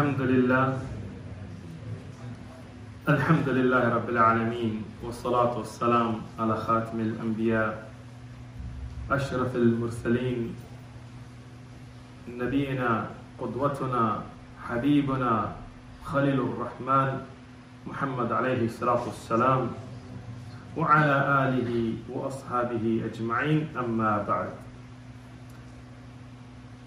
الحمد لله. الحمد لله رب العالمين والصلاة والسلام على خاتم الأنبياء أشرف المرسلين. نبينا قدوتنا حبيبنا خليل الرحمن محمد عليه الصلاة والسلام وعلى آله وأصحابه أجمعين أما بعد.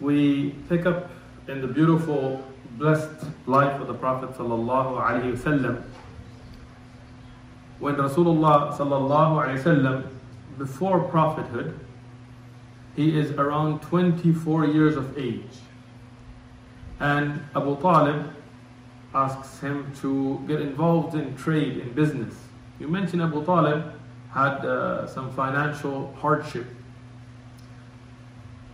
We pick up in the beautiful blessed life of the Prophet sallallahu alaihi wasallam when Rasulullah wasallam before prophethood he is around 24 years of age. And Abu Talib asks him to get involved in trade in business. You mentioned Abu Talib had uh, some financial hardship.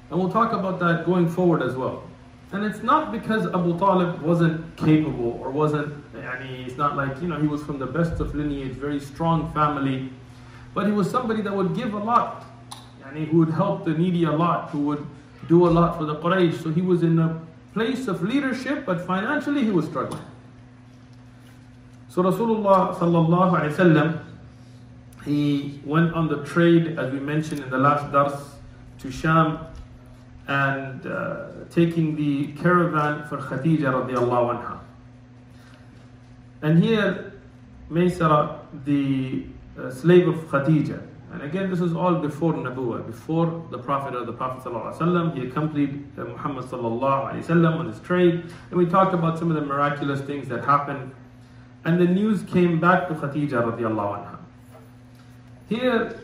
And we'll talk about that going forward as well and it's not because Abu Talib wasn't capable or wasn't, yani, it's not like, you know, he was from the best of lineage, very strong family, but he was somebody that would give a lot, and he would help the needy a lot, who would do a lot for the Quraysh. So he was in a place of leadership, but financially he was struggling. So Rasulullah sallallahu alaihi wasallam, he went on the trade, as we mentioned in the last dars, to Sham and uh, taking the caravan for Khadija radiallahu anha. And here, Maysara, the uh, slave of Khadija, and again, this is all before Nabuwa, before the Prophet or the Prophet ﷺ. He accompanied uh, Muhammad ﷺ on his trade, and we talked about some of the miraculous things that happened. And the news came back to Khadija radiallahu anha. Here,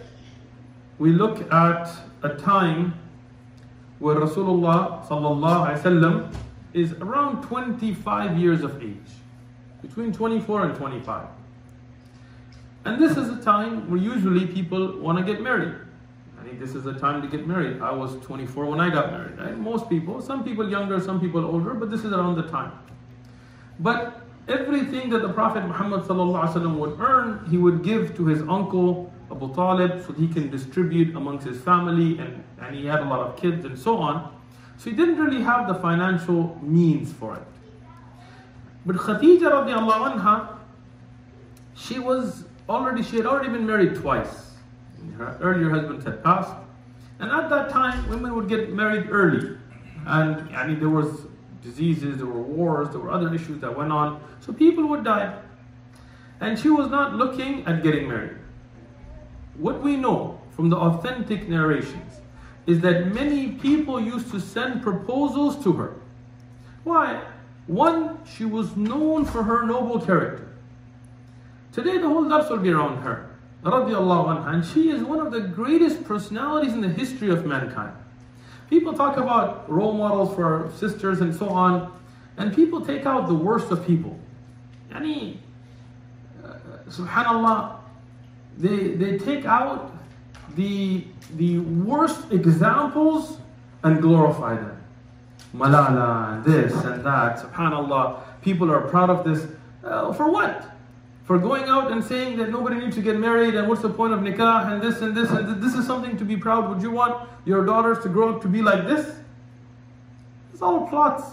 we look at a time where Rasulullah sallallahu wasallam is around 25 years of age, between 24 and 25. And this is a time where usually people want to get married. I think this is a time to get married. I was 24 when I got married. Right? Most people, some people younger, some people older, but this is around the time. But everything that the Prophet Muhammad would earn, he would give to his uncle Abu Talib so he can distribute amongst his family and, and he had a lot of kids and so on. So he didn't really have the financial means for it. But Khadija radiallahu anha, she was already, she had already been married twice. Her earlier husband had passed. And at that time, women would get married early. And I mean, there was diseases, there were wars, there were other issues that went on. So people would die. And she was not looking at getting married. What we know from the authentic narrations is that many people used to send proposals to her. Why? One, she was known for her noble character. Today, the whole dars will be around her. Anha, and she is one of the greatest personalities in the history of mankind. People talk about role models for sisters and so on, and people take out the worst of people. Yani, uh, subhanallah, they, they take out the, the worst examples and glorify them. Malala, this and that, subhanAllah. People are proud of this. Uh, for what? For going out and saying that nobody needs to get married and what's the point of nikah and this and this and th- this is something to be proud. Would you want your daughters to grow up to be like this? It's all plots.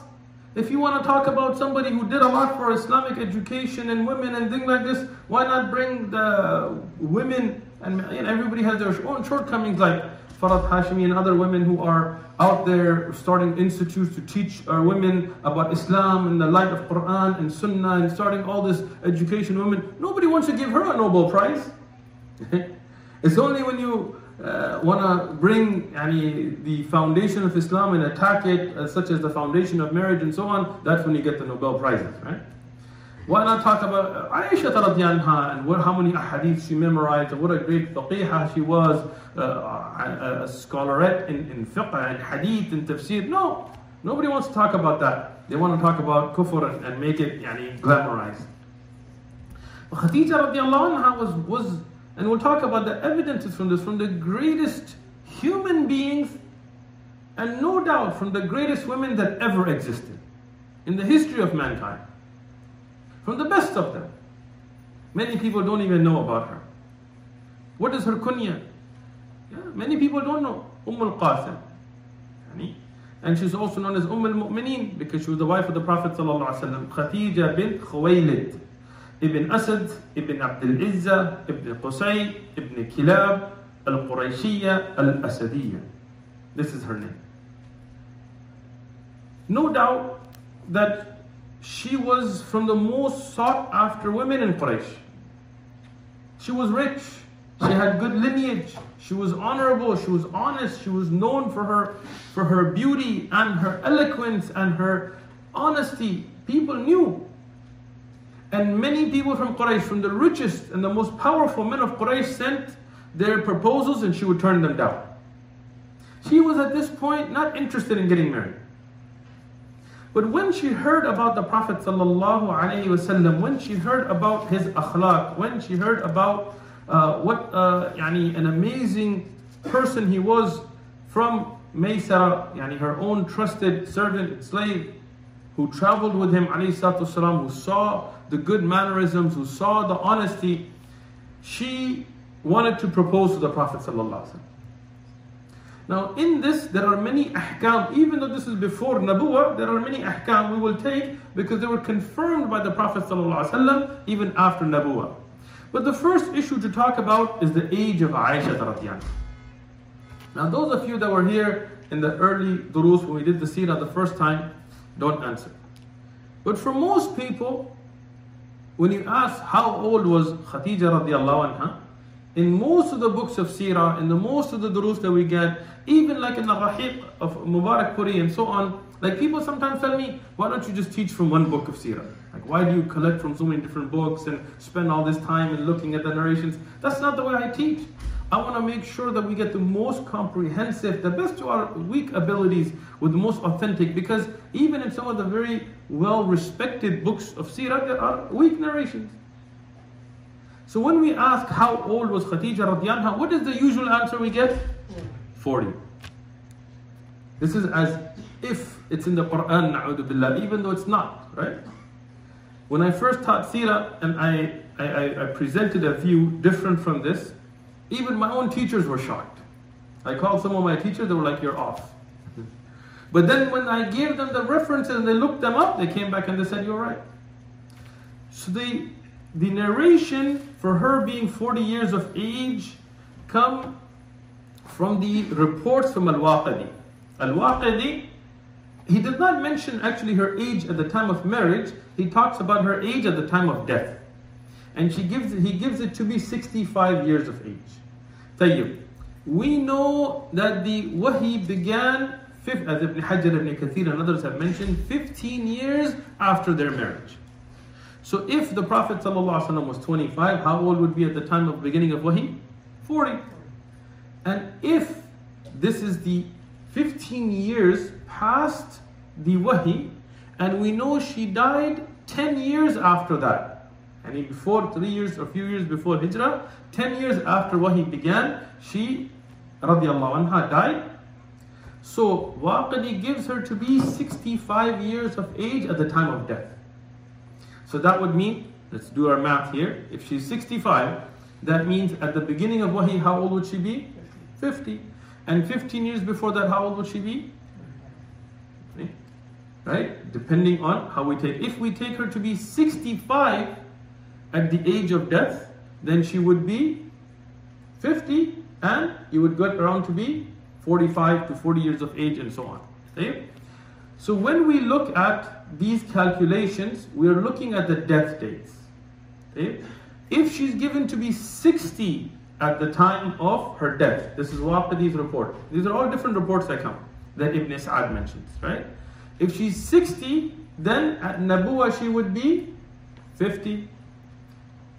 If you want to talk about somebody who did a lot for Islamic education and women and things like this, why not bring the women and everybody has their own shortcomings like Farhat Hashmi and other women who are out there starting institutes to teach our women about Islam and the light of Quran and Sunnah and starting all this education women. Nobody wants to give her a Nobel Prize. it's only when you uh, want to bring the foundation of Islam and attack it, uh, such as the foundation of marriage and so on, that's when you get the Nobel Prizes, right? Why not talk about Aisha anha and what, how many ahadith she memorized and what a great faqihah she was, uh, a, a scholarette in, in fiqh and hadith and tafsir. No, nobody wants to talk about that. They want to talk about kufr and, and make it yani, glamorized. But Khadija anha was, was, and we'll talk about the evidences from this, from the greatest human beings and no doubt from the greatest women that ever existed in the history of mankind from the best of them. Many people don't even know about her. What is her kunya? Yeah, many people don't know. Umm al-Qasim. And she's also known as Umm al-Mu'mineen because she was the wife of the Prophet. Khadija bint Khuwaylid. Ibn Asad, Ibn Abdul Izza, Ibn Qusay, Ibn Kilab, Al-Qurayshiyya, Al-Asadiyya. This is her name. No doubt that she was from the most sought after women in Quraysh. She was rich, she had good lineage, she was honorable, she was honest, she was known for her for her beauty and her eloquence and her honesty. People knew. And many people from Quraysh, from the richest and the most powerful men of Quraysh, sent their proposals and she would turn them down. She was at this point not interested in getting married. But when she heard about the Prophet ﷺ, when she heard about his akhlaq, when she heard about uh, what uh, yani, an amazing person he was from Maysara, yani her own trusted servant, slave, who traveled with him, والسلام, who saw the good mannerisms, who saw the honesty, she wanted to propose to the Prophet ﷺ. Now, in this, there are many ahkam, even though this is before Nabuwa, there are many ahkam we will take because they were confirmed by the Prophet ﷺ even after Nabuwa. But the first issue to talk about is the age of Aisha Now, those of you that were here in the early durus when we did the seerah the first time, don't answer. But for most people, when you ask how old was Khadija radiallahu anha, in most of the books of seerah, in the most of the durus that we get, even like in the Rahiq of Mubarak Puri and so on, like people sometimes tell me, why don't you just teach from one book of seerah? Like why do you collect from so many different books and spend all this time in looking at the narrations? That's not the way I teach. I want to make sure that we get the most comprehensive, the best to our weak abilities with the most authentic because even in some of the very well respected books of seerah, there are weak narrations. So when we ask how old was Khadija radiallahu what is the usual answer we get? 40. This is as if it's in the Quran, na'udhu billah, even though it's not, right? When I first taught seerah and I, I, I presented a view different from this, even my own teachers were shocked. I called some of my teachers, they were like, you're off. But then when I gave them the references and they looked them up, they came back and they said, you're right. So the, the narration for her being 40 years of age come from the reports from Al-Waqidi. Al-Waqidi, he did not mention actually her age at the time of marriage, he talks about her age at the time of death. And she gives he gives it to be 65 years of age. طيب. We know that the wahi began, as Ibn Hajar ibn Kathir and others have mentioned, 15 years after their marriage. So if the Prophet ﷺ was 25, how old would be at the time of beginning of wahi? 40. And if this is the 15 years past the wahi, and we know she died 10 years after that, and before three years, or few years before Hijrah, 10 years after wahi began, she radiallahu anha died. So Waqidi gives her to be 65 years of age at the time of death. So that would mean, let's do our math here. If she's 65, that means at the beginning of wahi, how old would she be? 50. And 15 years before that, how old would she be? Right? Depending on how we take. If we take her to be 65 at the age of death, then she would be 50 and you would get around to be 45 to 40 years of age and so on. Okay? So when we look at these calculations, we are looking at the death dates. Okay? If she's given to be 60 at the time of her death. This is Waqidi's report. These are all different reports that come that Ibn Sa'ad mentions, right? If she's 60, then at Nabuwa she would be 50.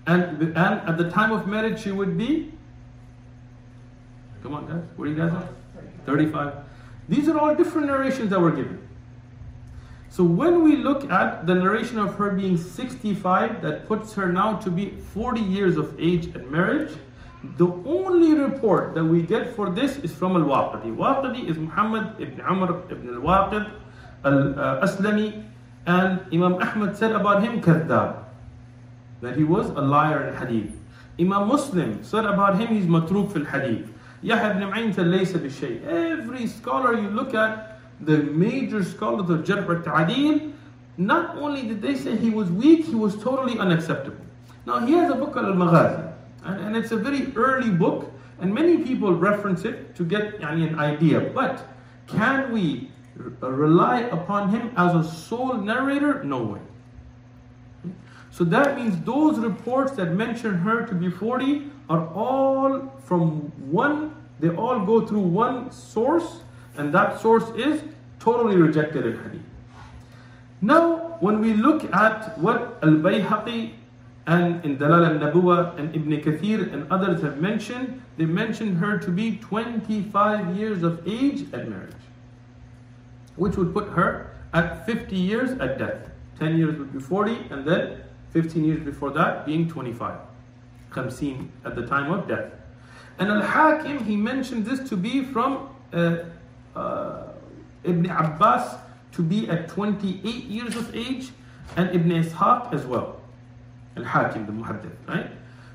And, and at the time of marriage she would be, come on guys, what are you guys at? 35. These are all different narrations that were given. So when we look at the narration of her being 65, that puts her now to be 40 years of age at marriage, the only report that we get for this is from Al-Waqidi. Waqidi is Muhammad ibn Umar ibn Al-Waqid Al-Aslami uh, and Imam Ahmad said about him kadhab that he was a liar in hadith. Imam Muslim said about him he's matruk fil hadith. Yahya ibn Ma'in laysa bishay. Every scholar you look at the major scholars of Jarh Ta'adil, not only did they say he was weak, he was totally unacceptable. Now he has a book called Al Maghazi, and it's a very early book, and many people reference it to get yani, an idea. But can we uh, rely upon him as a sole narrator? No way. So that means those reports that mention her to be 40 are all from one, they all go through one source, and that source is totally rejected in hadith. Now, when we look at what Al Bayhaqi and in Dala'il al Nabuwa and Ibn Kathir and others have mentioned, they mentioned her to be 25 years of age at marriage, which would put her at 50 years at death. 10 years would be 40, and then 15 years before that being 25. Khamseen at the time of death. And Al Hakim, he mentioned this to be from uh, uh, Ibn Abbas to be at 28 years of age, and Ibn Ishaq as well. Al Hakim, the Muhaddith, right?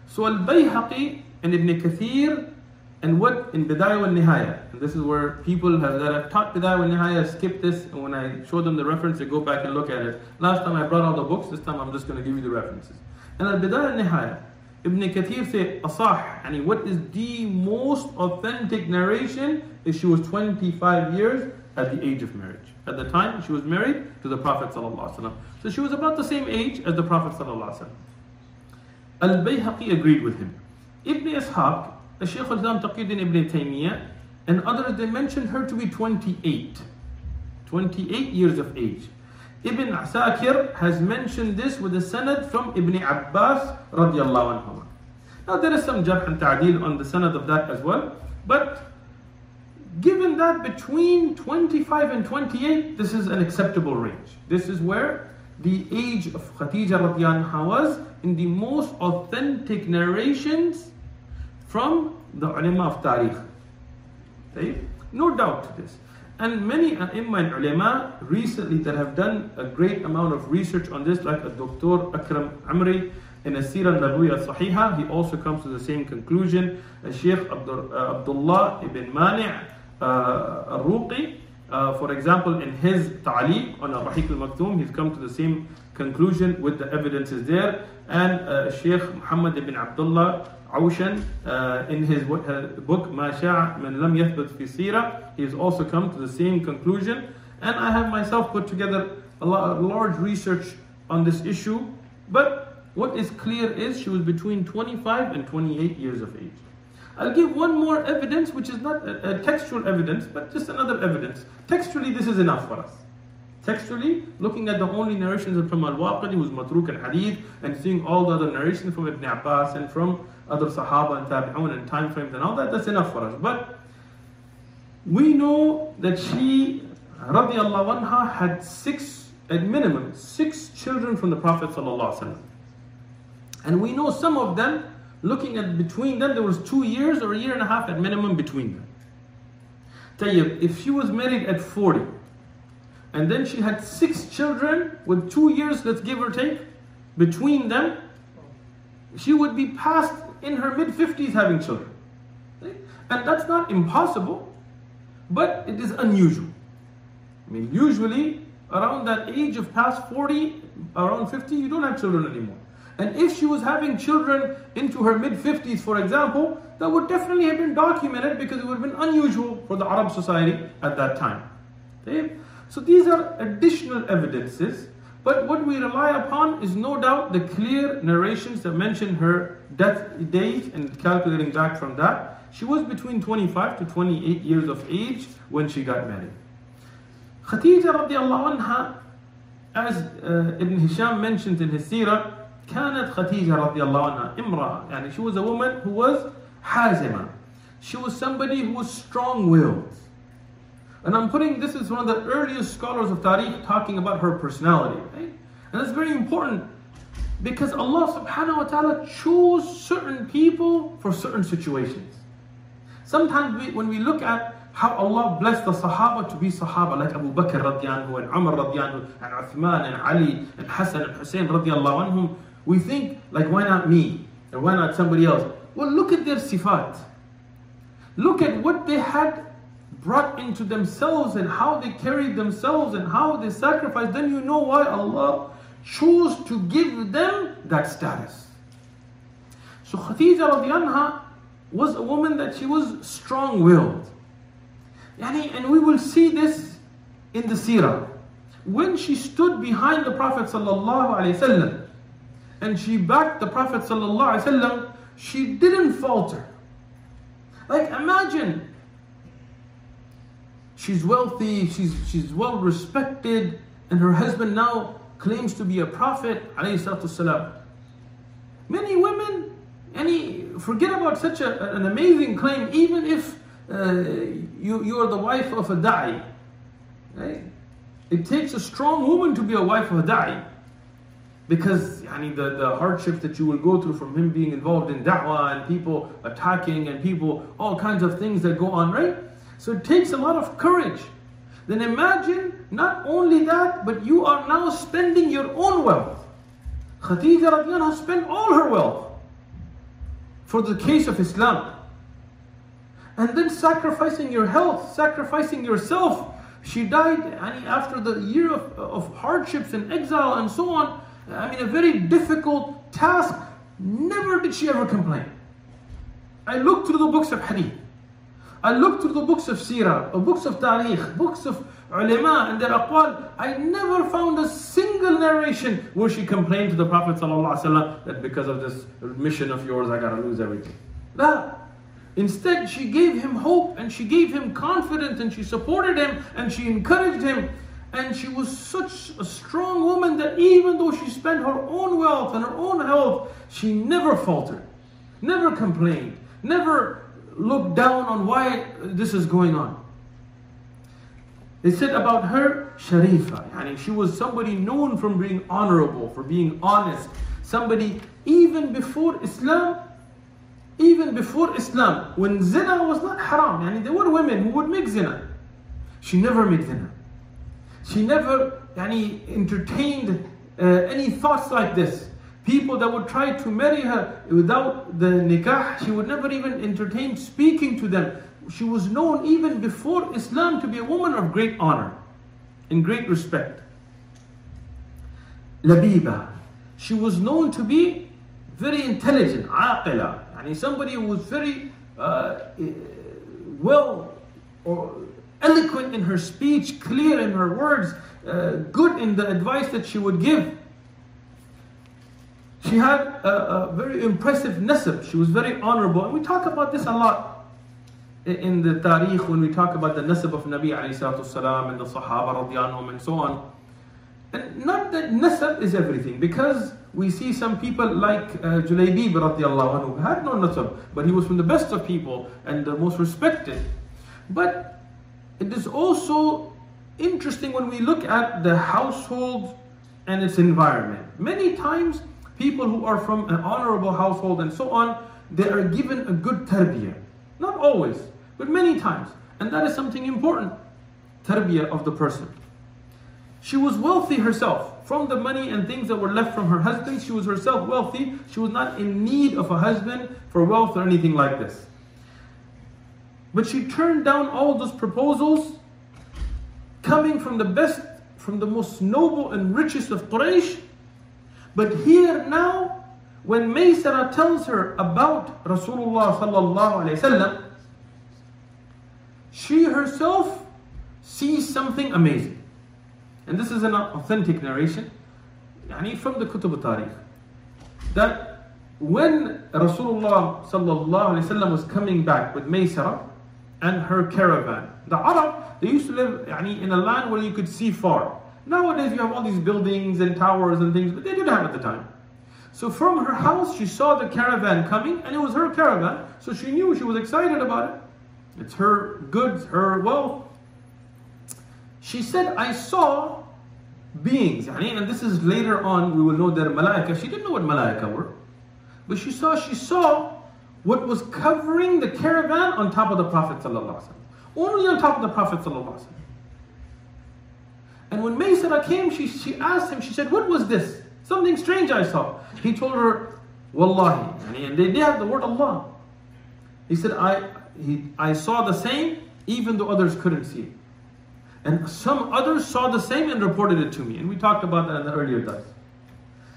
So Al Bayhaqi and Ibn Kathir and what in Bidayah wal Nihaya, and this is where people have, that have taught Bidayah wal Nihaya skip this, and when I show them the reference, they go back and look at it. Last time I brought all the books, this time I'm just going to give you the references. And Al Bidayah wal Nihaya, Ibn Kathir say, Asah, and what is the most authentic narration is she was 25 years at the age of marriage. At the time she was married to the Prophet So she was about the same age as the Prophet Al Bayhaqi agreed with him. Ibn Ishaq Shaykh al-Islam Taqiyuddin ibn Taymiyyah and others, they mentioned her to be 28. 28 years of age. Ibn Asakir has mentioned this with a sanad from Ibn Abbas radiallahu anhu. Now there is some jarh and ta'dil on the sanad of that as well, but given that between 25 and 28, this is an acceptable range. This is where the age of Khadija radiallahu anha was in the most authentic narrations from the ulama of tarikh. Okay? No doubt to this. And many imam and ulama recently that have done a great amount of research on this, like a Dr. Akram Umari in a Sirah Nabawiyya Sahiha, he also comes to the same conclusion. A Sheikh uh, Abdullah ibn Mani' uh, al-Ruqi, uh, for example, in his ta'liq on Ar-Rahiq al-Maktoum, he's come to the same conclusion with the evidences there. And uh, Sheikh Muhammad ibn Abdullah Awshan, uh, in his book Ma Sha'a Man Lam Yathbut Fi Sira, he has also come to the same conclusion. And I have myself put together a, large research on this issue. But what is clear is she was between 25 and 28 years of age. I'll give one more evidence, which is not a, a textual evidence, but just another evidence. Textually, this is enough for us. Textually, looking at the only narrations from Al-Waqidi, who's Matruk and Hadith, and seeing all the other narrations from Ibn Abbas and from other Sahaba and Tabi'un and time frames and all that, that's enough for us. But we know that she, radiallahu anha, had six, at minimum, six children from the Prophet sallallahu And we know some of them, looking at between them, there was two years or a year and a half at minimum between them. Tayyib, if she was married at 40, and then she had six children with two years, let's give or take, between them, she would be past in her mid 50s having children. And that's not impossible, but it is unusual. I mean, usually around that age of past 40, around 50, you don't have children anymore. And if she was having children into her mid 50s, for example, that would definitely have been documented because it would have been unusual for the Arab society at that time. Okay? So these are additional evidences but what we rely upon is no doubt the clear narrations that mention her death date and calculating back from that. She was between 25 to 28 years of age when she got married. Khadija radiallahu anha, as uh, Ibn Hisham mentions in his seerah, كانت خديجة رضي الله عنها امرأة يعني she was a woman who was حازمة she was somebody who was strong-willed and I'm putting this is one of the earliest scholars of Tarikh talking about her personality. Right? And that's very important because Allah subhanahu wa ta'ala chose certain people for certain situations. Sometimes we, when we look at how Allah blessed the Sahaba to be Sahaba like Abu Bakr radiallahu and Umar radiallahu and Uthman and Ali and Hassan and Hussein radiallahu anhum, we think like why not me or why not somebody else? Well look at their sifat. Look at what they had brought into themselves and how they carried themselves and how they sacrificed, then you know why Allah chose to give them that status. So Khadija anha was a woman that she was strong-willed. And we will see this in the seerah. When she stood behind the Prophet ﷺ and she backed the Prophet ﷺ, she didn't falter. Like imagine she's wealthy, she's, she's well respected, and her husband now claims to be a prophet. Many women, any forget about such a, an amazing claim, even if uh, you, you are the wife of a da'i. Right? It takes a strong woman to be a wife of a da'i. Because yani, the, the hardships that you will go through from him being involved in da'wah and people attacking and people, all kinds of things that go on, right? So it takes a lot of courage. Then imagine not only that, but you are now spending your own wealth. Khadija radiallahu spent all her wealth for the case of Islam. And then sacrificing your health, sacrificing yourself. She died after the year of, of hardships and exile and so on. I mean, a very difficult task. Never did she ever complain. I looked through the books of hadith. I looked through the books of seerah, books of tarikh, books of ulama and their aqwal. I never found a single narration where she complained to the Prophet ﷺ that because of this mission of yours, I gotta lose everything. No. Instead, she gave him hope and she gave him confidence and she supported him and she encouraged him and she was such a strong woman that even though she spent her own wealth and her own health, she never faltered, never complained, never looked down on why this is going on. They said about her, Sharifa. Yani she was somebody known for being honorable, for being honest. Somebody, even before Islam, even before Islam, when zina was not haram, yani there were women who would make zina. She never made zina. She never yani, entertained uh, any thoughts like this. People that would try to marry her without the nikah, she would never even entertain speaking to them. She was known even before Islam to be a woman of great honor and great respect. Labiba, she was known to be very intelligent, aqila, and somebody who was very uh, well or eloquent in her speech, clear in her words, uh, good in the advice that she would give. She had a, a very impressive nasab. She was very honorable. And we talk about this a lot in the tarikh when we talk about the nasab of Nabi والسلام, and the Sahaba anhum, and so on. And not that nasab is everything because we see some people like uh, Julaybib anhu, who had no nasab, but he was from the best of people and the most respected. But it is also interesting when we look at the household and its environment. Many times people who are from an honorable household and so on, they are given a good tarbiyah. Not always, but many times. And that is something important. Tarbiyah of the person. She was wealthy herself. From the money and things that were left from her husband, she was herself wealthy. She was not in need of a husband for wealth or anything like this. But she turned down all those proposals coming from the best, from the most noble and richest of Quraysh. But here now, when Maysara tells her about Rasulullah sallallahu alayhi wasallam, she herself sees something amazing. And this is an authentic narration, yani from the Kutub al-Tarikh, that when Rasulullah sallallahu alayhi wasallam was coming back with Maysara and her caravan, the Arab, they used to live yani, in a land where you could see far. Nowadays you have all these buildings and towers and things, but they didn't have at the time. So from her house, she saw the caravan coming, and it was her caravan, so she knew she was excited about it. It's her goods, her wealth. She said, I saw beings, and this is later on, we will know that malaika. She didn't know what malaika were, but she saw, she saw what was covering the caravan on top of the Prophet Only on top of the Prophet And when Maysara came, she, she asked him, she said, what was this? Something strange I saw. He told her, Wallahi. And they did have the word Allah. He said, I, he, I saw the same even though others couldn't see it. And some others saw the same and reported it to me. And we talked about that in the earlier days.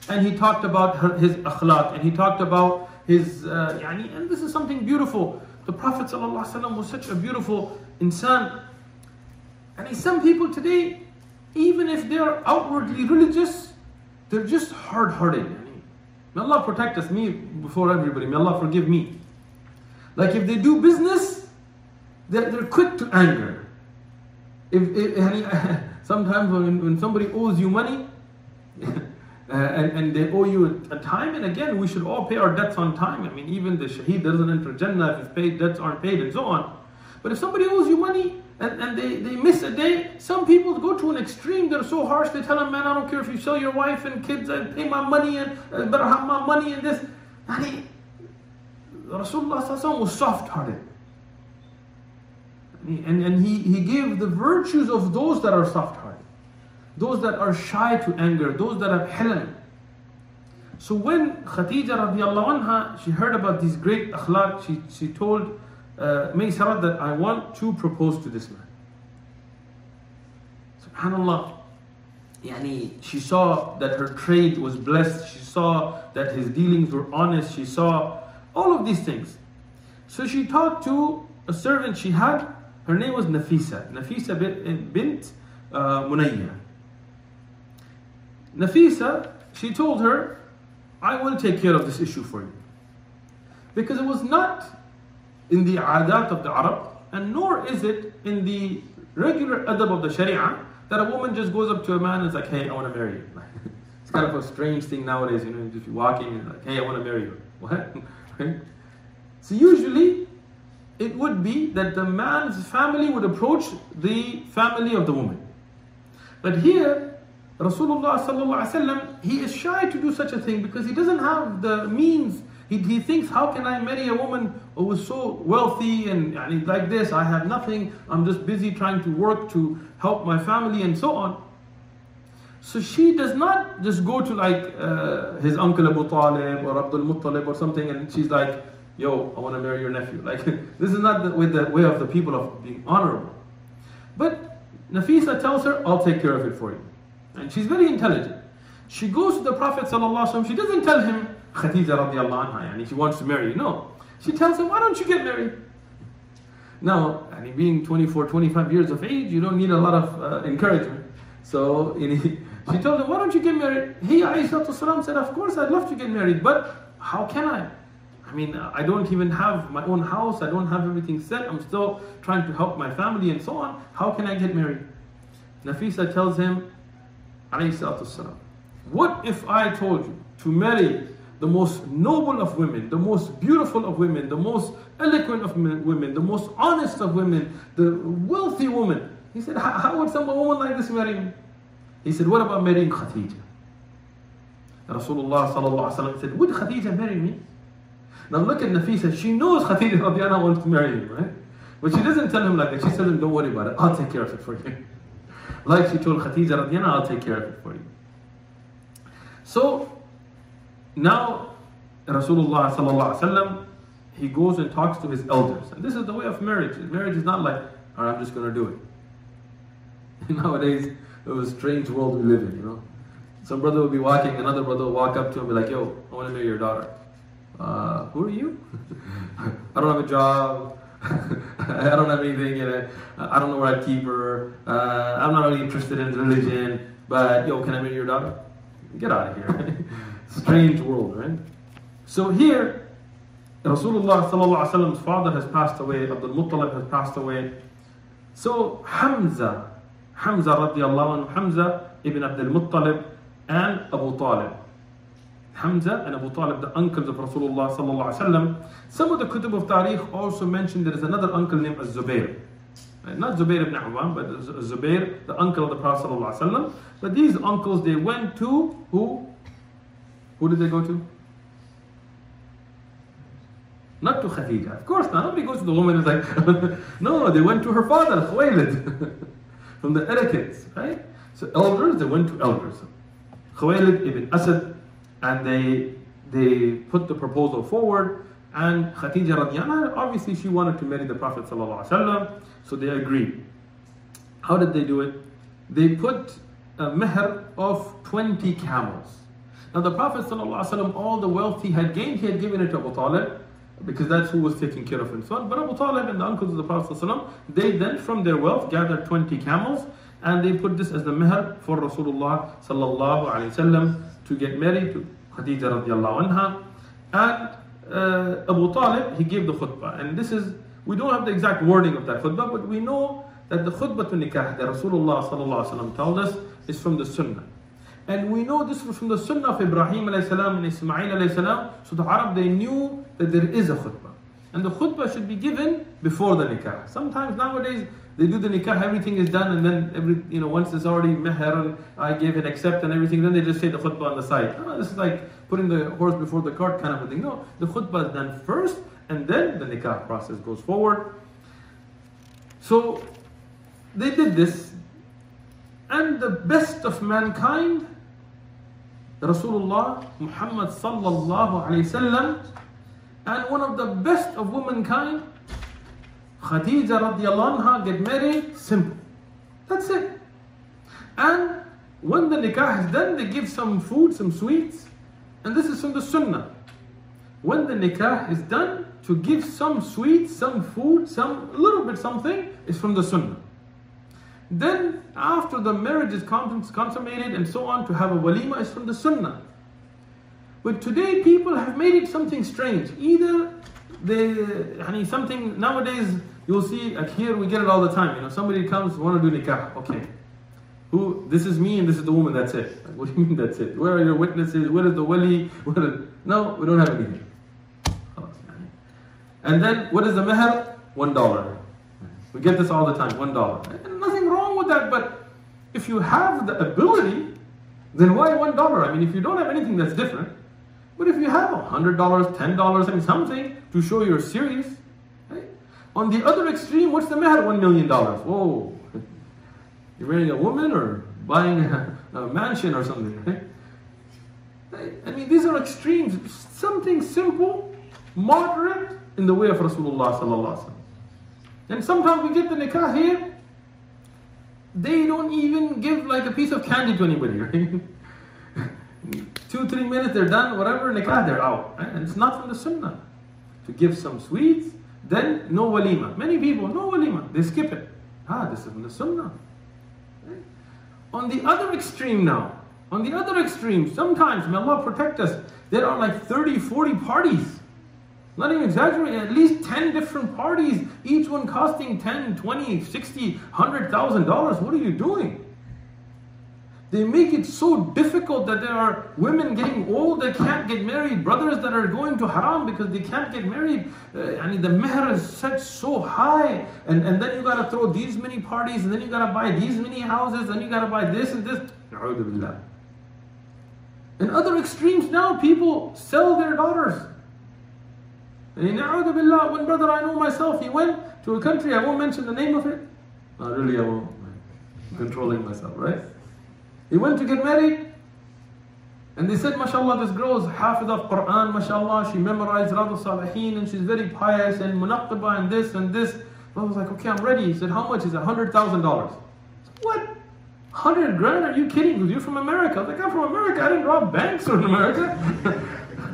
And he talked about her, his akhlaq, and he talked about his, uh, yani, and this is something beautiful. The Prophet ﷺ was such a beautiful insan. And some people today, even if they're outwardly religious, they're just hard hearted. May Allah protect us, me before everybody. May Allah forgive me. Like if they do business, they're, they're quick to anger. If, if sometimes when, when somebody owes you money uh, and, and they owe you a time, and again, we should all pay our debts on time. I mean, even the shaheed doesn't enter Jannah if his debts aren't paid and so on. But if somebody owes you money and, and they, they miss a day, some people go to an extreme, they're so harsh, they tell them, man, I don't care if you sell your wife and kids and pay my money and uh, better have my money and this. And he, Rasulullah was soft hearted. And, and he, he gave the virtues of those that are soft hearted, those that are shy to anger, those that have hilm. So when Khadija radiallahu anha, she heard about these great akhlaq, she, she told uh, Maysara that I want to propose to this man. Subhanallah. Yani, she saw that her trade was blessed, she saw that his dealings were honest, she saw all of these things. So she talked to a servant she had, her name was Nafisa, Nafisa bint uh, Munayya. Nafisa, she told her, I will take care of this issue for you. Because it was not in the adat of the Arab, and nor is it in the regular adab of the Sharia that a woman just goes up to a man and is like, hey, I want to marry you. it's kind of a strange thing nowadays, you know, you're walking and like, hey, I want to marry you. What? So usually it would be that the man's family would approach the family of the woman. But here, Rasulullah he is shy to do such a thing because he doesn't have the means he, he thinks, how can I marry a woman who is so wealthy and, and like this? I have nothing. I'm just busy trying to work to help my family and so on. So she does not just go to like uh, his uncle Abu Talib or Abdul Muttalib or something and she's like, yo, I want to marry your nephew. Like, this is not the, with the way of the people of being honorable. But Nafisa tells her, I'll take care of it for you. And she's very intelligent. She goes to the Prophet she doesn't tell him, Khadija radiallahu anha, and she wants to marry you. No. She tells him, why don't you get married? Now, I mean, being 24, 25 years of age, you don't need a lot of uh, encouragement. So she told him, why don't you get married? He, salam, said, of course, I'd love to get married, but how can I? I mean, I don't even have my own house. I don't have everything set. I'm still trying to help my family and so on. How can I get married? Nafisa tells him, salam, what if I told you to marry the most noble of women, the most beautiful of women, the most eloquent of women, the most honest of women, the wealthy woman. He said, how would some woman like this marry me? He said, what about marrying Khadija? Rasulullah said, would Khadija marry me? Now look at Nafisa, she knows Khadija radiallahu wants to marry him, right? But she doesn't tell him like that. She tells him, don't worry about it. I'll take care of it for you. like she told Khadija radiallahu I'll take care of it for you. So now, Rasulullah sallallahu he goes and talks to his elders. And this is the way of marriage. Marriage is not like, all right, I'm just going to do it. Nowadays, it was a strange world we live in, you know. Some brother will be walking, another brother will walk up to him and be like, yo, I want to marry your daughter. Uh, who are you? I don't have a job. I don't have anything in it. I don't know where I'd keep her. Uh, I'm not really interested in religion. But, yo, can I marry your daughter? Get out of here. Strange world, right? So here, Rasulullah father has passed away, Abdul Muttalib has passed away. So Hamza, Hamza radiallahu anhu, Hamza ibn Abdul Muttalib and Abu Talib. Hamza and Abu Talib, the uncles of Rasulullah sallallahu alaihi. Some of the kutub of Tarikh also mention there is another uncle named Az-Zubair. Not Zubair ibn Awam, but Zubair, the uncle of the Prophet. But these uncles, they went to who? Who did they go to? Not to Khadija. Of course not. Nobody goes to the woman and is like, no, they went to her father, Khuwaylid. From the etiquettes, right? So elders, they went to elders. Khuwaylid ibn Asad, and they they put the proposal forward. And Khadija radiallahu obviously she wanted to marry the Prophet so they agreed. How did they do it? They put a mehr of 20 camels. Now the Prophet ﷺ, all the wealth he had gained, he had given it to Abu Talib because that's who was taking care of him. So, but Abu Talib and the uncles of the Prophet ﷺ, they then from their wealth gathered 20 camels and they put this as the mehr for Rasulullah sallallahu to get married to Khadija radiallahu anha. And uh, Abu Talib, he gave the khutbah. And this is, we don't have the exact wording of that khutbah, but we know that the khutbah to nikah that Rasulullah sallallahu told us is from the sunnah. And we know this from the sunnah of Ibrahim salam and Ismail salam. So the Arab, they knew that there is a khutbah. And the khutbah should be given before the nikah. Sometimes nowadays, they do the nikah, everything is done, and then every you know once it's already meher and I give and accept and everything, then they just say the khutbah on the side. This is like putting the horse before the cart kind of a thing. No, the khutbah is done first, and then the nikah process goes forward. So they did this, and the best of mankind, Rasulullah Muhammad sallallahu alaihi wasallam, and one of the best of womankind, Khadija radiallahu anha get married, simple. That's it. And when the nikah is done, they give some food, some sweets, and this is from the sunnah. When the nikah is done, to give some sweets, some food, some little bit something is from the sunnah. Then after the marriage is consummated and so on, to have a walima is from the sunnah. But today people have made it something strange. Either they, I mean, something nowadays you'll see like here we get it all the time. You know, somebody comes want to do nikah. Okay, who? This is me and this is the woman. That's it. Like, what do you mean that's it? Where are your witnesses? Where is the wali? Are, no, we don't have anything. Oh, and then what is the meher? One dollar. We get this all the time. One dollar. Nothing wrong with that, but if you have the ability, then why one dollar? I mean, if you don't have anything that's different, but if you have a hundred dollars, ten dollars, I mean something to show you're serious, on the other extreme, what's the matter? One million dollars. Whoa. You're marrying a woman or buying a, a mansion or something, right? I mean, these are extremes. Something simple, moderate in the way of Rasulullah sallallahu And sometimes we get the nikah here, they don't even give like a piece of candy to anybody, right? Two, three minutes, they're done, whatever, nikah, they're out. Right? And it's not from the sunnah. To give some sweets, then no walima. Many people, no walima. They skip it. Ah, this is from the sunnah. Right? On the other extreme now, on the other extreme, sometimes, may Allah protect us, there are like 30, 40 parties. Not even exaggerating, at least 10 different parties, each one costing 10, 20, 60, 100,000 dollars. What are you doing? They make it so difficult that there are women getting old that can't get married, brothers that are going to haram because they can't get married. Uh, I mean, the mehr is set so high, and, and then you gotta throw these many parties, and then you gotta buy these many houses, and you gotta buy this and this. In other extremes now, people sell their daughters. And one brother I know myself, he went to a country, I won't mention the name of it. Not really, I won't. I'm controlling myself, right? He went to get married. And they said, mashallah, this girl is hafid of Quran, mashallah, she memorized Riyadh Salihin and she's very pious and munaqaba and this and this. I was like, okay, I'm ready. He said, how much is it? $100,000. What? 100 grand? Are you kidding? Because you're from America. I was like, I'm from America. I didn't rob banks in America.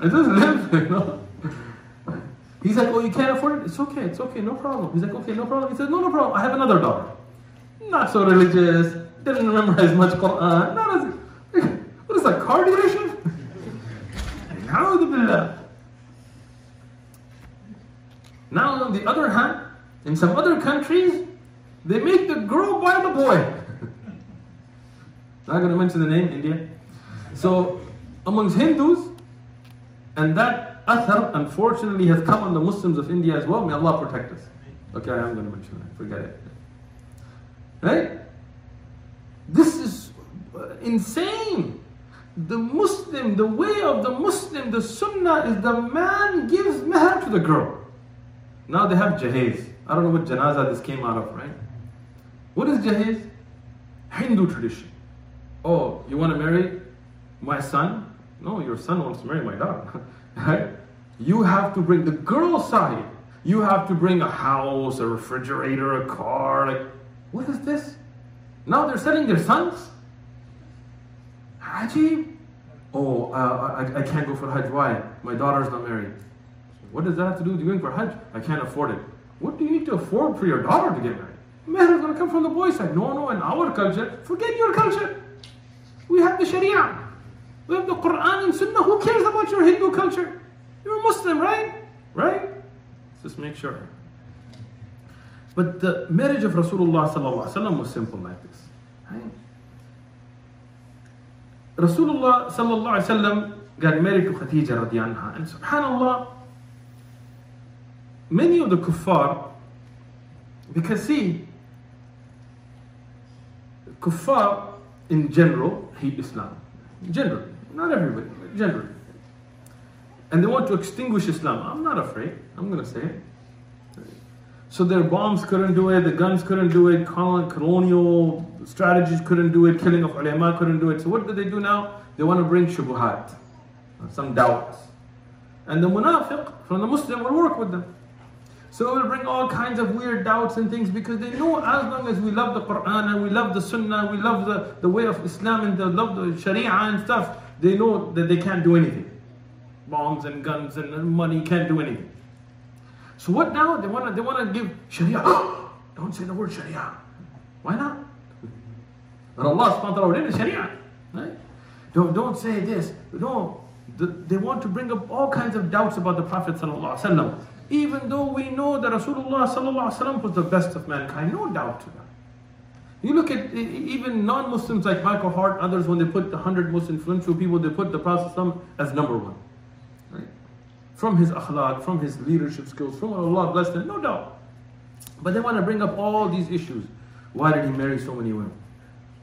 I just live, you know. He's like, oh, you can't afford it? It's okay, it's okay, no problem. He's like, okay, no problem. He said, no, no problem. I have another daughter. Not so religious, didn't memorize much Quran. Uh, not as, what is that, car dealership? Now, on the other hand, in some other countries, they make the girl buy the boy. Not going to mention the name, India. So, amongst Hindus, and that athar unfortunately has come on the Muslims of India as well. May Allah protect us. Okay, I am going to mention that. Forget it. Right? This is uh, insane. The Muslim, the way of the Muslim, the Sunnah is the man gives meher to the girl. Now they have jahez. I don't know what janaza this came out of, right? What is jahez? Hindu tradition. Oh, you want to marry my son? No, your son wants to marry my daughter. right? You have to bring the girl side. You have to bring a house, a refrigerator, a car. Like, what is this? Now they're selling their sons? Ajib. Oh, uh, I, I can't go for Hajj. Why? My daughter's not married. What does that have to do with going for Hajj? I can't afford it. What do you need to afford for your daughter to get married? Man is going to come from the boy side. No, no, in our culture, forget your culture. We have the Sharia. We have the Quran and Sunnah. Who cares about your Hindu culture? You're a Muslim, right? Right? Let's just make sure. But the marriage of Rasulullah was simple like this. Right? Rasulullah got married to Khadija anha. And subhanAllah, many of the kuffar, because see, kuffar in general hate Islam. Generally, not everybody, but generally. And they want to extinguish Islam. I'm not afraid. I'm going to say it. So their bombs couldn't do it, the guns couldn't do it, colonial strategies couldn't do it, killing of ulama couldn't do it. So what do they do now? They want to bring shubuhat, some doubts. And the munafiq from the Muslim will work with them. So it will bring all kinds of weird doubts and things because they know as long as we love the Quran and we love the Sunnah, we love the, the way of Islam and they love the Sharia and stuff, they know that they can't do anything. Bombs and guns and money can't do anything. So what now? They want to they want to give Sharia. Don't say the word Sharia. Why not? But Allah subhanahu wa ta'ala Sharia. Right? Don't, don't say this. No. they want to bring up all kinds of doubts about the Prophet sallallahu even though we know that Rasulullah sallallahu was the best of mankind, no doubt. You look at even non-Muslims like Michael Hart, others when they put the hundred most influential people, they put the Prophet as number one Right? from his akhlaq, from his leadership skills, from Allah blessed him, no doubt. But they want to bring up all these issues. Why did he marry so many women?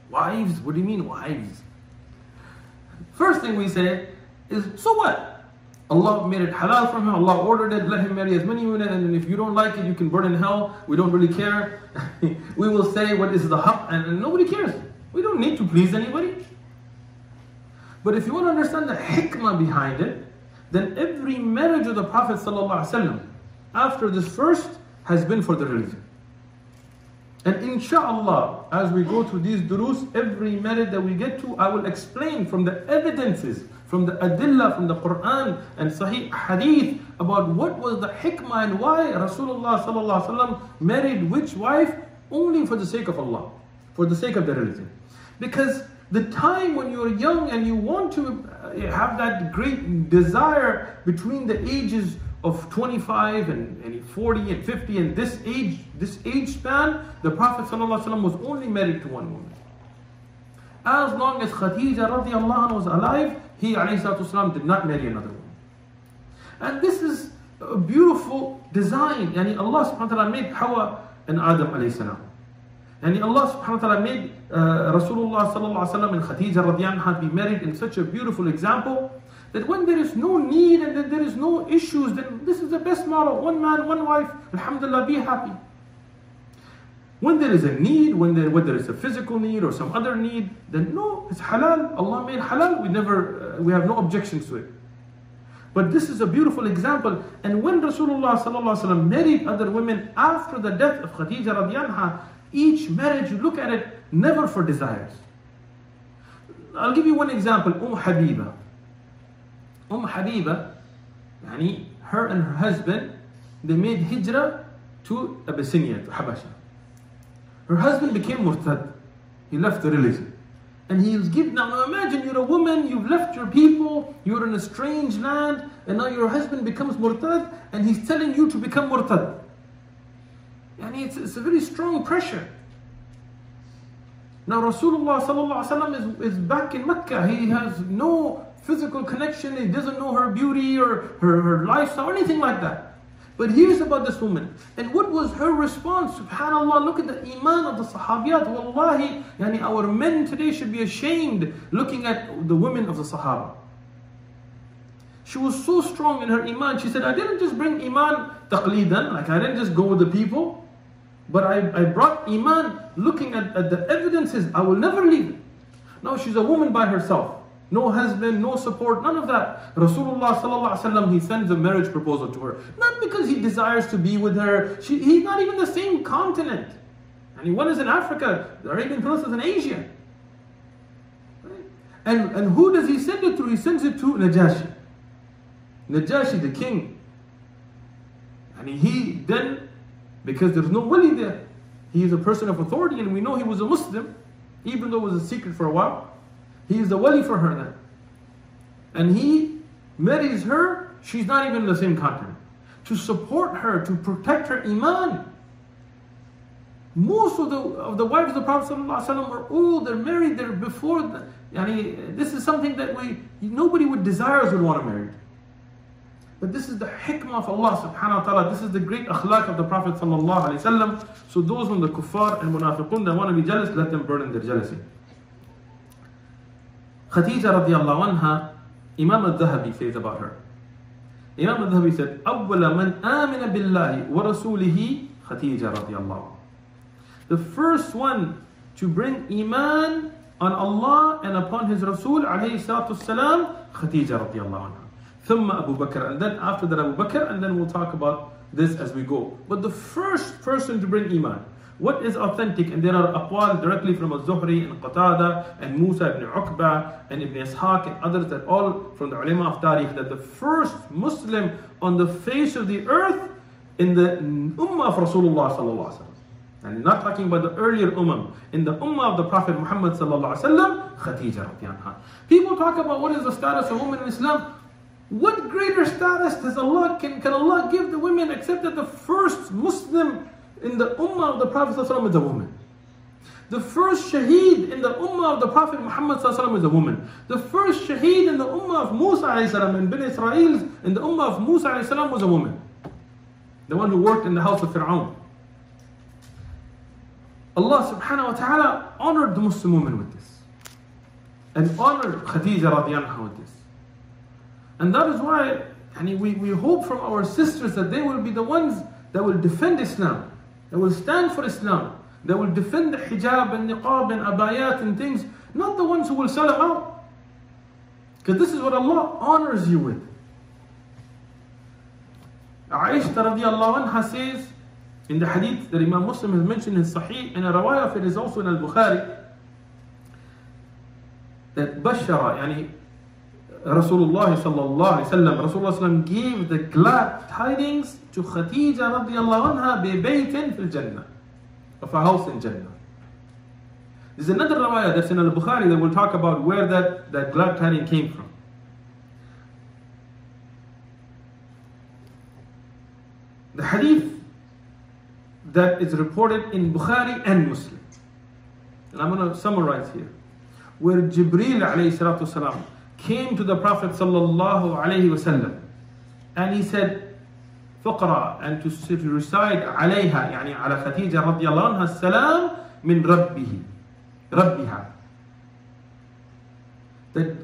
Wives? What do you mean wives? First thing we say is, so what? Allah made it halal from him, Allah ordered it, let him marry as many women, and if you don't like it, you can burn in hell. We don't really care. we will say what is the haqq, and, nobody cares. We don't need to please anybody. But if you want to understand the hikmah behind it, then every marriage of the Prophet ﷺ after this first has been for the religion. And inshallah, as we go through these durus, every marriage that we get to, I will explain from the evidences, from the adillah, from the Quran and Sahih Hadith about what was the hikmah and why Rasulullah married which wife only for the sake of Allah, for the sake of the religion. Because the time when you're young and you want to uh, have that great desire between the ages of 25 and, and 40 and 50 and this age this age span the prophet was only married to one woman as long as khadija radiallahu was alive he والسلام, did not marry another woman and this is a beautiful design yani allah subhanahu wa ta'ala made hawa and adam alayhi salam and Allah subhanahu wa ta'ala made uh, Rasulullah sallallahu alayhi wa and Khadija radiallahu be married in such a beautiful example that when there is no need and that there is no issues, then this is the best model. One man, one wife, alhamdulillah, be happy. When there is a need, when there, whether it's a physical need or some other need, then no, it's halal. Allah made halal. We never, uh, we have no objections to it. But this is a beautiful example. And when Rasulullah married other women after the death of Khadija radiallahu each marriage, you look at it never for desires. I'll give you one example. Umm Habiba. Umm Habiba, yani her and her husband, they made hijrah to Abyssinia, to Habasha. Her husband became murtad. He left the religion. And he was given, now imagine you're a woman, you've left your people, you're in a strange land, and now your husband becomes murtad, and he's telling you to become murtad. And it's, it's a very strong pressure. Now Rasulullah is, is back in Mecca. He has no physical connection. He doesn't know her beauty or her, her lifestyle or anything like that. But here's about this woman. And what was her response? SubhanAllah, look at the iman of the Sahabiyat. Wallahi, yani our men today should be ashamed looking at the women of the Sahaba. She was so strong in her iman. She said, I didn't just bring iman taqlidan, like I didn't just go with the people. But I, I brought Iman looking at, at the evidences. I will never leave it. Now she's a woman by herself. No husband, no support, none of that. Rasulullah he sends a marriage proposal to her. Not because he desires to be with her. She, he's not even the same continent. I And one is in Africa, the Arabian Peninsula is in Asia. And, and who does he send it to? He sends it to Najashi. Najashi, the king. And he then, because there's no wali there, he is a person of authority, and we know he was a Muslim, even though it was a secret for a while. He is the wali for her then. And he marries her, she's not even in the same continent. To support her, to protect her iman. Most of the, of the wives of the Prophet ﷺ are old, they're married, they're before. The, yani, this is something that we nobody would desire would want to marry. But this is the hikmah of Allah subhanahu wa ta'ala. This is the great akhlaq of the Prophet sallallahu alayhi wasallam. So those on the kuffar and munafiqun that want to be jealous, let them burn in their jealousy. Khadija radiallahu anha, Imam al-Dhahabi says about her. Imam al-Dhahabi said, أول من آمن بالله ورسوله خديجة رضي الله The first one to bring iman on Allah and upon His Rasul عليه الصلاة والسلام خديجة رضي الله عنها ثم Abu Bakr and then after that Abu Bakr and then we'll talk about this as we go. But the first person to bring iman what is authentic? And there are aqwal directly from al-Zuhri and Qatada and Musa ibn Uqba and Ibn Ishaq and others that all from the ulama of Tarikh that the first Muslim on the face of the earth in the ummah of Rasulullah sallallahu alaihi wasallam. And not talking about the earlier ummah. In the ummah of the Prophet Muhammad sallallahu alaihi wasallam, Khadija. People talk about what is the status of women in Islam. What greater status does Allah can, can Allah give the women except that the first Muslim in the ummah of the Prophet ﷺ is a woman. The first shaheed in the ummah of the Prophet Muhammad ﷺ is a woman. The first shaheed in the ummah of Musa ﷺ and Ben Israel's in the ummah of Musa ﷺ was a woman. The one who worked in the house of Fir'aun. Allah subhanahu wa ta'ala honored the Muslim woman with this. And honored Khadija radiallahu with this. And that is why we, we hope from our sisters that they will be the ones that will defend Islam. They will stand for Islam. They will defend the hijab and niqab and abayat and things, not the ones who will sell them out. Because this is what Allah honors you with. Aisha radiallahu anha says in the hadith that Imam Muslim has mentioned in Sahih, and a riwayah of it is also in Al Bukhari, that Bashara, yani Rasulullah sallallahu Rasulullah gave the glad tidings to Khadija radiallahu anha bi baytin fil Jannah, of a house in Jannah. There's another hadith that's in al-Bukhari that will talk about where that, that glad tidings came from. The hadith that is reported in Bukhari and Muslim. And I'm going to summarize here. Where Jibreel alayhi salatu came to the Prophet wasallam and he said, فقرأ and to, recite عليها يعني على خديجة رضي الله عنها السلام من ربه ربها that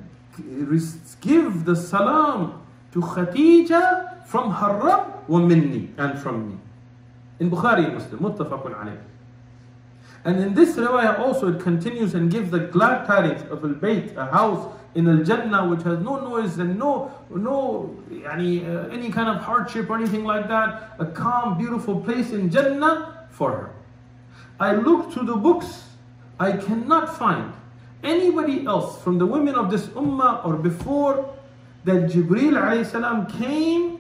give the salam to Khadija from her Rabb ومني and from me in Bukhari and Muslim متفق عليه and in this riwayah also it continues and gives the glad tidings of al-bayt a house in Al Jannah which has no noise and no no any, uh, any kind of hardship or anything like that, a calm, beautiful place in Jannah for her. I looked through the books, I cannot find anybody else from the women of this ummah or before that Jibreel alayhi came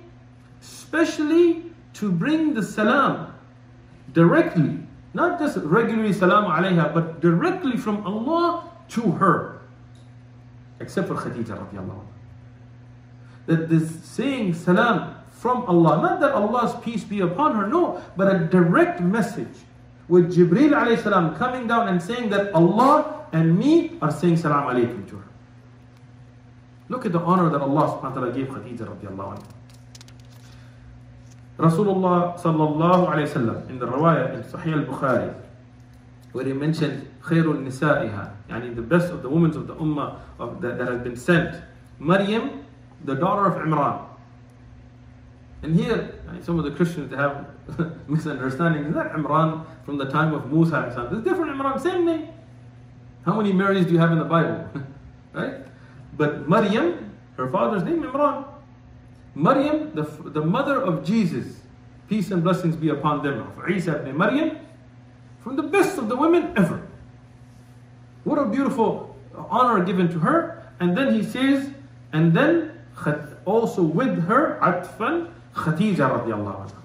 specially to bring the salam directly, not just regularly salam alayha, but directly from Allah to her except for Khadija radiallahu That this saying salam from Allah, not that Allah's peace be upon her, no, but a direct message with Jibreel alayhi salam coming down and saying that Allah and me are saying salam alaykum to her. Look at the honor that Allah subhanahu wa ta'ala gave Khadija radiallahu anha. Rasulullah sallallahu alayhi wasallam in the riwayah in Sahih al-Bukhari where he mentioned خير نسائها يعني the best of the women of the ummah of that, that have been sent Maryam the daughter of Imran and here some of the Christians have misunderstanding is that Imran from the time of Musa there's different Imran same name how many Marys do you have in the Bible right But Maryam, her father's name Imran. Maryam, the, the mother of Jesus, peace and blessings be upon them, of Isa ibn Maryam, from the best of the women ever. What a beautiful honor given to her. And then he says, and then also with her, Atfan, Khadija radiallahu anha.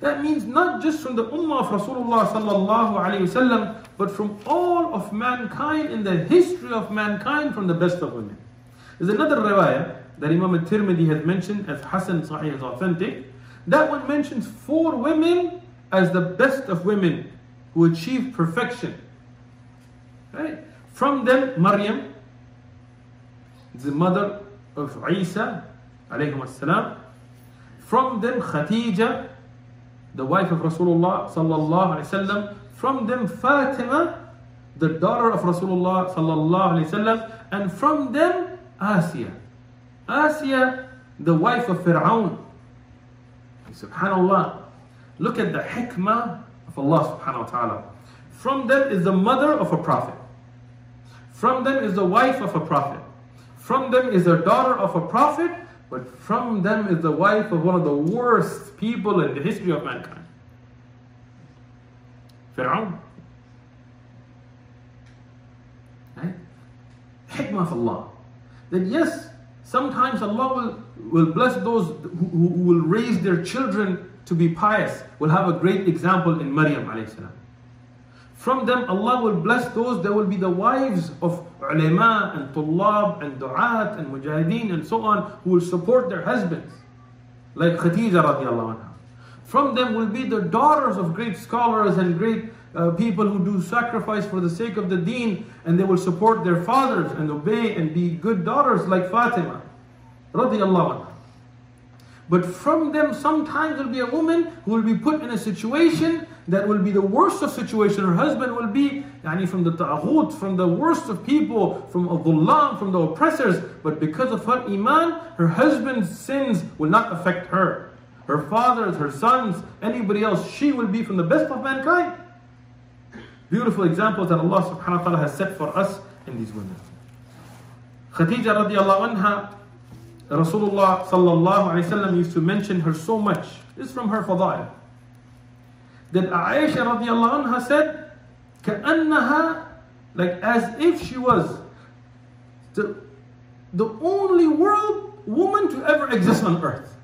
That means not just from the ummah of Rasulullah sallallahu alayhi wasallam, but from all of mankind in the history of mankind from the best of women. There's another riwayah that Imam al-Tirmidhi has mentioned as Hassan Sahih is authentic. That one mentions four women as the best of women who achieved perfection. Right? From them, Maryam, the mother of Isa, alayhi salam. From them, Khadija, the wife of Rasulullah sallallahu alayhi wasallam. From them, Fatima, the daughter of Rasulullah sallallahu alayhi wasallam. And from them, Asiya. Asiya, the wife of Fir'aun. Subhanallah. Look at the hikmah of Allah subhanahu wa ta'ala. From them is the mother of a prophet. From them is the wife of a prophet. From them is the daughter of a prophet. But from them is the wife of one of the worst people in the history of mankind. Fir'aun. Right? Hikmah of Allah. That yes, sometimes Allah will, will bless those who, who will raise their children to be pious. We'll have a great example in Maryam alayhi salam. From them, Allah will bless those that will be the wives of ulama and tullab and du'at and mujahideen and so on who will support their husbands, like Khadija radiallahu anha. From them will be the daughters of great scholars and great uh, people who do sacrifice for the sake of the deen and they will support their fathers and obey and be good daughters like Fatima radiallahu anha. But from them, sometimes there will be a woman who will be put in a situation that will be the worst of situation. Her husband will be yani, from the ta'ghut, from the worst of people, from dhullam, from the oppressors. But because of her iman, her husband's sins will not affect her. Her fathers, her sons, anybody else, she will be from the best of mankind. Beautiful examples that Allah subhanahu wa ta'ala has set for us in these women. Khadija radiallahu anha, Rasulullah sallallahu alayhi wa used to mention her so much. This is from her fadail that Aisha radiallahu anha said, كأنها, like as if she was the, the only world woman to ever exist on earth.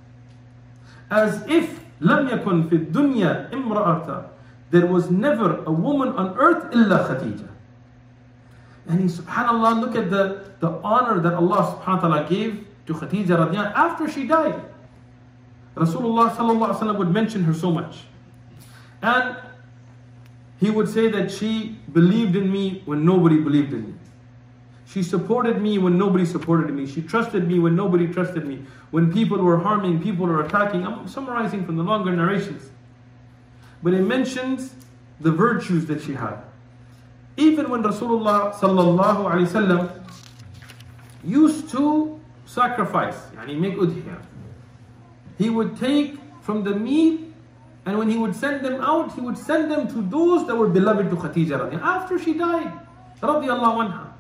As if لم يكن في الدنيا امرأة there was never a woman on earth إلا Khadija. And he, subhanAllah, look at the, the honor that Allah subhanahu wa ta'ala gave to Khadija radiallahu after she died. Rasulullah sallallahu alaihi wasallam would mention her so much. And he would say that she believed in me when nobody believed in me. She supported me when nobody supported me. She trusted me when nobody trusted me. When people were harming, people were attacking. I'm summarizing from the longer narrations. But it mentions the virtues that she had. Even when Rasulullah sallallahu alaihi wasallam used to sacrifice, yani make udhiyah, he would take from the meat and when he would send them out, he would send them to those that were beloved to Khadija after she died. Anha.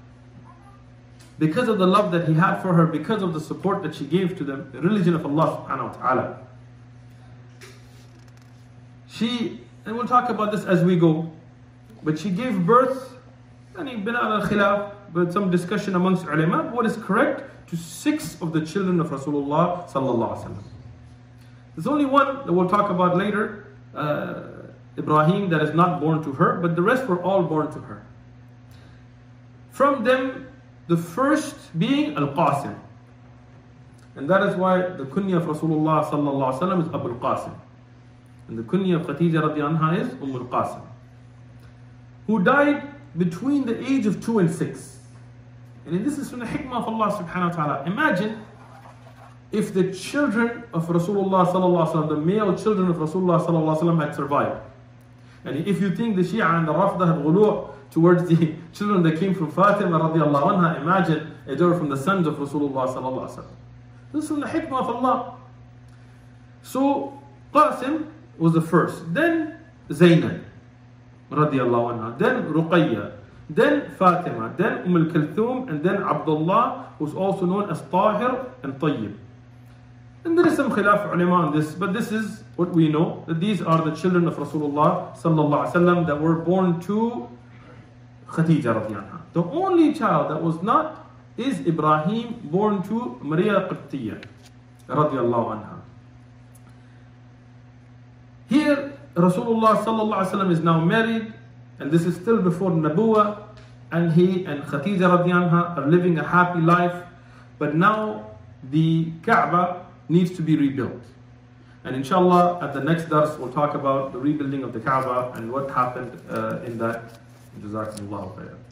Because of the love that he had for her, because of the support that she gave to the religion of Allah subhanahu wa ta'ala. She, and we'll talk about this as we go, but she gave birth, and been al but some discussion amongst ulama, what is correct, to six of the children of Rasulullah sallallahu alaihi wasallam. There's only one that we'll talk about later, uh, Ibrahim, that is not born to her, but the rest were all born to her. From them, the first being Al Qasim. And that is why the kunya of Rasulullah is Abu Al Qasim. And the kunya of Khadija radiallahu is Umm Al Qasim. Who died between the age of two and six. And this is from the hikmah of Allah subhanahu wa ta'ala. Imagine if the children of Rasulullah sallallahu the male children of Rasulullah sallallahu had survived. And if you think the Shia and the Rafdah had ghulu towards the children that came from Fatima radiallahu anha, imagine a daughter from the sons of Rasulullah sallallahu This is from the hikmah of Allah. So Qasim was the first. Then Zainab radiallahu anha. Then Ruqayya. then Fatima, then Umm al-Kulthum, and then Abdullah, who's also known as Tahir and Tayyib. And there is some khilaf ulama on this, but this is what we know, that these are the children of Rasulullah wasallam that were born to Khadija radiallahu The only child that was not is Ibrahim, born to Maria Qibtiyya anha. Here, Rasulullah wasallam is now married, and this is still before Nabuwa, and he and Khadija radiallahu are living a happy life. But now the Kaaba needs to be rebuilt. And inshallah, at the next dars, we'll talk about the rebuilding of the Kaaba and what happened uh, in that. Jazakumullahu khairan.